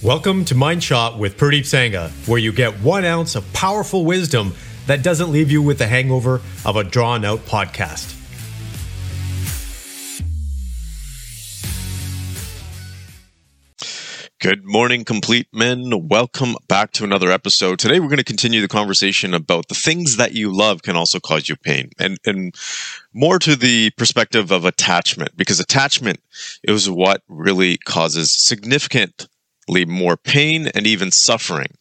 Welcome to Mind Shot with Pradeep Sangha, where you get one ounce of powerful wisdom that doesn't leave you with the hangover of a drawn out podcast. Good morning, complete men. Welcome back to another episode. Today, we're going to continue the conversation about the things that you love can also cause you pain, and and more to the perspective of attachment, because attachment is what really causes significantly more pain and even suffering.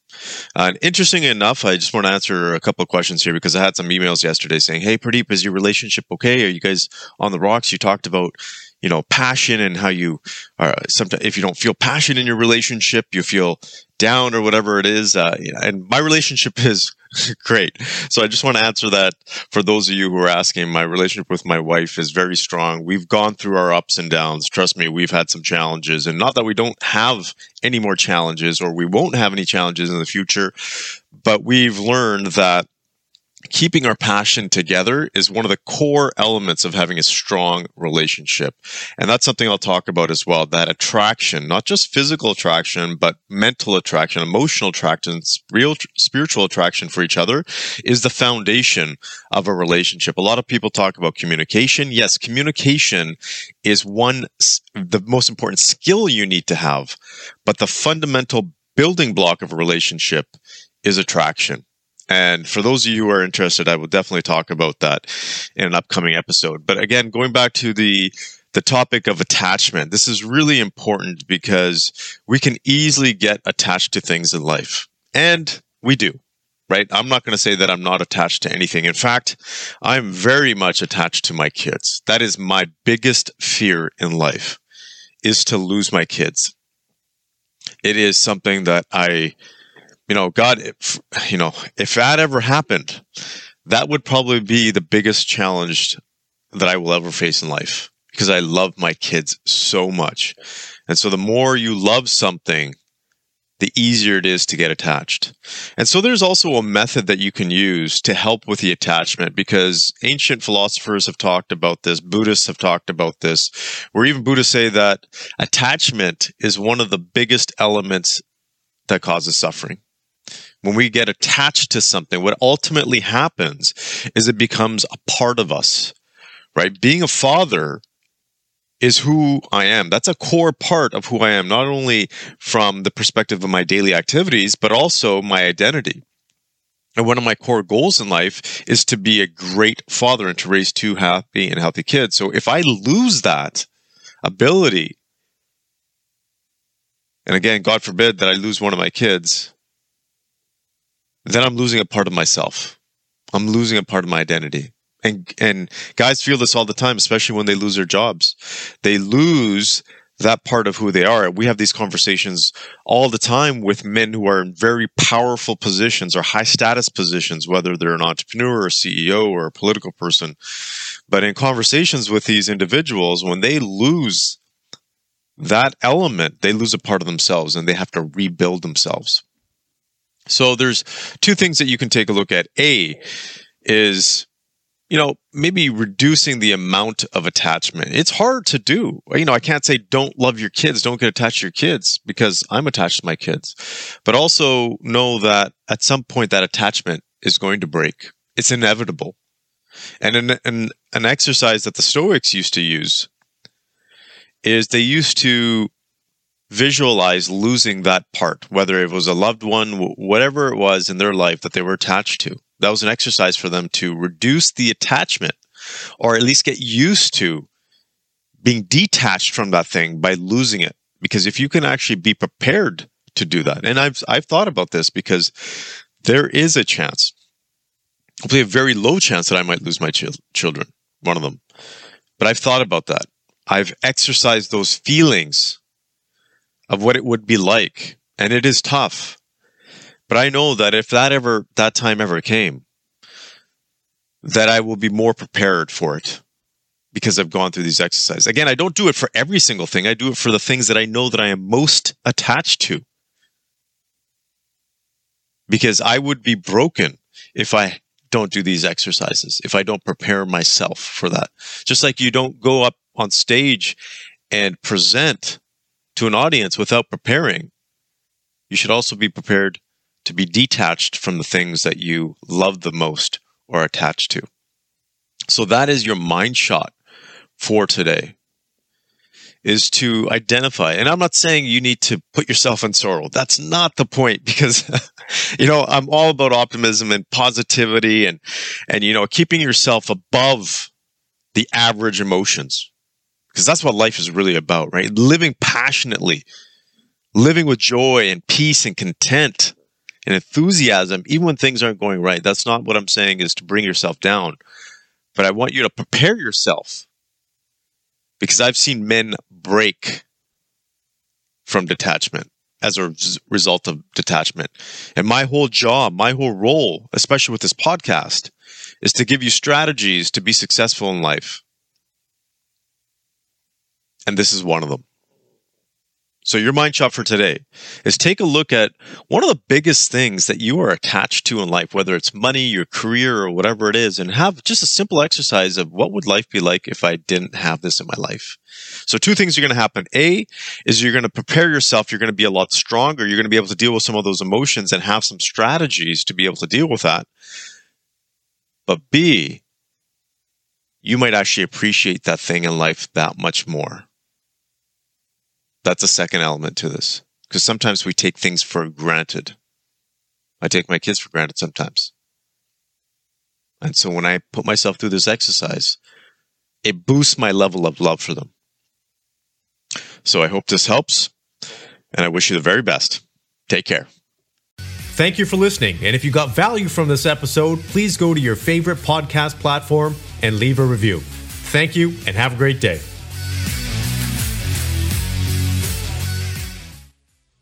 Uh, and interesting enough, I just want to answer a couple of questions here because I had some emails yesterday saying, "Hey, Pradeep, is your relationship okay? Are you guys on the rocks?" You talked about you know passion and how you are sometimes if you don't feel passion in your relationship you feel down or whatever it is uh, and my relationship is great. So i just want to answer that for those of you who are asking my relationship with my wife is very strong. We've gone through our ups and downs. Trust me we've had some challenges and not that we don't have any more challenges or we won't have any challenges in the future but we've learned that keeping our passion together is one of the core elements of having a strong relationship. And that's something I'll talk about as well. That attraction, not just physical attraction, but mental attraction, emotional attraction, real spiritual attraction for each other is the foundation of a relationship. A lot of people talk about communication. Yes, communication is one, the most important skill you need to have, but the fundamental building block of a relationship is attraction. And for those of you who are interested, I will definitely talk about that in an upcoming episode. But again, going back to the the topic of attachment, this is really important because we can easily get attached to things in life. And we do, right? I'm not going to say that I'm not attached to anything. In fact, I'm very much attached to my kids. That is my biggest fear in life is to lose my kids. It is something that I you know, God, if, you know, if that ever happened, that would probably be the biggest challenge that I will ever face in life because I love my kids so much. And so the more you love something, the easier it is to get attached. And so there's also a method that you can use to help with the attachment because ancient philosophers have talked about this, Buddhists have talked about this, where even Buddhists say that attachment is one of the biggest elements that causes suffering when we get attached to something, what ultimately happens is it becomes a part of us, right? Being a father is who I am. That's a core part of who I am, not only from the perspective of my daily activities, but also my identity. And one of my core goals in life is to be a great father and to raise two happy and healthy kids. So if I lose that ability, and again, God forbid that I lose one of my kids, then I'm losing a part of myself. I'm losing a part of my identity. And and guys feel this all the time, especially when they lose their jobs. They lose that part of who they are. We have these conversations all the time with men who are in very powerful positions or high status positions, whether they're an entrepreneur or CEO or a political person. But in conversations with these individuals, when they lose that element, they lose a part of themselves and they have to rebuild themselves. So there's two things that you can take a look at. A is you know, maybe reducing the amount of attachment. It's hard to do. You know, I can't say don't love your kids, don't get attached to your kids because I'm attached to my kids. But also know that at some point that attachment is going to break. It's inevitable. And an, an, an exercise that the Stoics used to use is they used to visualize losing that part, whether it was a loved one, whatever it was in their life that they were attached to. That was an exercise for them to reduce the attachment or at least get used to being detached from that thing by losing it. Because if you can actually be prepared to do that, and I've, I've thought about this because there is a chance, hopefully a very low chance that I might lose my ch- children, one of them. But I've thought about that. I've exercised those feelings of what it would be like. And it is tough. But I know that if that ever, that time ever came, that I will be more prepared for it because I've gone through these exercises. Again, I don't do it for every single thing. I do it for the things that I know that I am most attached to. Because I would be broken if I don't do these exercises, if I don't prepare myself for that. Just like you don't go up on stage and present to an audience without preparing, you should also be prepared to be detached from the things that you love the most or attached to. So that is your mind shot for today is to identify. And I'm not saying you need to put yourself in sorrow. That's not the point because, you know, I'm all about optimism and positivity and, and, you know, keeping yourself above the average emotions because that's what life is really about, right? Living passionately, living with joy and peace and content and enthusiasm, even when things aren't going right. That's not what I'm saying is to bring yourself down, but I want you to prepare yourself because I've seen men break from detachment as a result of detachment. And my whole job, my whole role, especially with this podcast, is to give you strategies to be successful in life. And this is one of them. So your mind shot for today is take a look at one of the biggest things that you are attached to in life, whether it's money, your career, or whatever it is, and have just a simple exercise of what would life be like if I didn't have this in my life. So two things are going to happen. A is you're going to prepare yourself. You're going to be a lot stronger. You're going to be able to deal with some of those emotions and have some strategies to be able to deal with that. But B, you might actually appreciate that thing in life that much more. That's a second element to this. Because sometimes we take things for granted. I take my kids for granted sometimes. And so when I put myself through this exercise, it boosts my level of love for them. So I hope this helps, and I wish you the very best. Take care. Thank you for listening. And if you got value from this episode, please go to your favorite podcast platform and leave a review. Thank you, and have a great day.